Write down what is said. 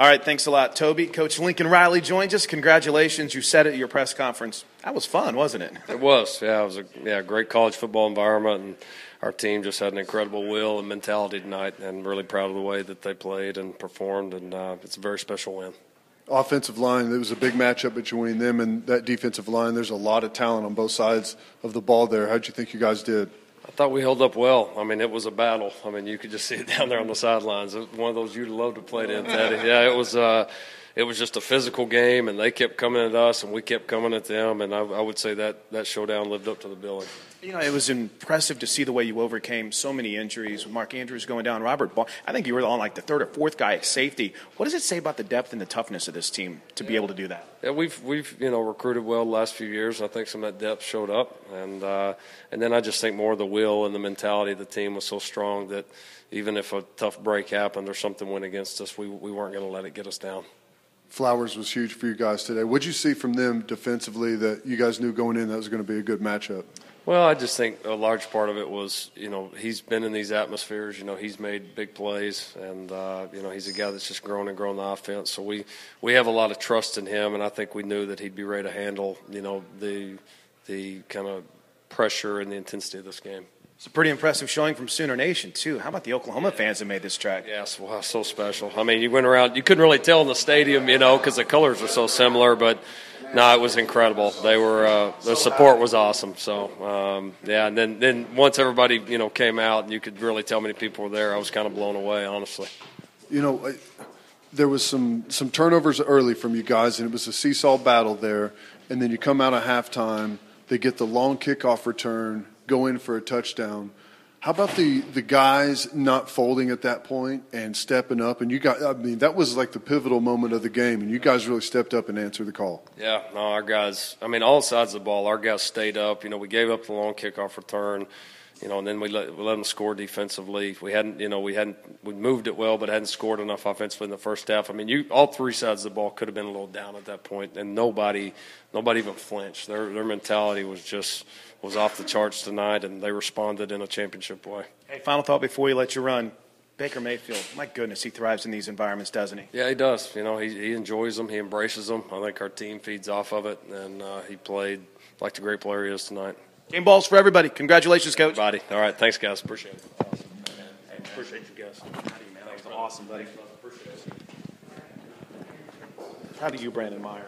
All right, thanks a lot, Toby. Coach Lincoln Riley joins us. Congratulations. You said it at your press conference. That was fun, wasn't it? It was. Yeah, it was a yeah, great college football environment and our team just had an incredible will and mentality tonight and really proud of the way that they played and performed and uh, it's a very special win. Offensive line, it was a big matchup between them and that defensive line. There's a lot of talent on both sides of the ball there. How'd you think you guys did? I thought we held up well. I mean, it was a battle. I mean, you could just see it down there on the sidelines. One of those you'd love to play in, Teddy. Yeah, it was. Uh, it was just a physical game, and they kept coming at us, and we kept coming at them. And I, I would say that that showdown lived up to the billing. You know, it was impressive to see the way you overcame so many injuries. Mark Andrews going down, Robert Ball. I think you were on like the third or fourth guy at safety. What does it say about the depth and the toughness of this team to be able to do that? Yeah, we've we've you know recruited well the last few years. I think some of that depth showed up, and uh, and then I just think more of the will and the mentality of the team was so strong that even if a tough break happened or something went against us, we we weren't going to let it get us down. Flowers was huge for you guys today. What'd you see from them defensively that you guys knew going in that was going to be a good matchup? Well, I just think a large part of it was, you know, he's been in these atmospheres. You know, he's made big plays, and uh, you know, he's a guy that's just grown and grown the offense. So we we have a lot of trust in him, and I think we knew that he'd be ready to handle, you know, the the kind of pressure and the intensity of this game. It's a pretty impressive showing from Sooner Nation too. How about the Oklahoma fans that made this track? Yes, wow, so special. I mean, you went around, you couldn't really tell in the stadium, you know, because the colors were so similar, but no, it was incredible. They were uh, the support was awesome. So um, yeah, and then then once everybody you know came out and you could really tell how many people were there, I was kind of blown away, honestly. You know, there was some some turnovers early from you guys, and it was a seesaw battle there. And then you come out of halftime, they get the long kickoff return go in for a touchdown. How about the, the guys not folding at that point and stepping up? And you got, I mean, that was like the pivotal moment of the game, and you guys really stepped up and answered the call. Yeah, no, our guys, I mean, all sides of the ball, our guys stayed up. You know, we gave up the long kickoff return, you know, and then we let, we let them score defensively. We hadn't, you know, we hadn't, we moved it well, but hadn't scored enough offensively in the first half. I mean, you, all three sides of the ball could have been a little down at that point, and nobody, nobody even flinched. Their, their mentality was just, was off the charts tonight, and they responded in a championship way. Hey, final thought before you let you run. Baker Mayfield, my goodness, he thrives in these environments, doesn't he? Yeah, he does. You know, he, he enjoys them, he embraces them. I think our team feeds off of it, and uh, he played like the great player he is tonight. Game balls for everybody. Congratulations, coach. Everybody. All right, thanks, guys. Appreciate it. Awesome. Hey, appreciate you guys. That was awesome, buddy. How do you, Brandon Meyer?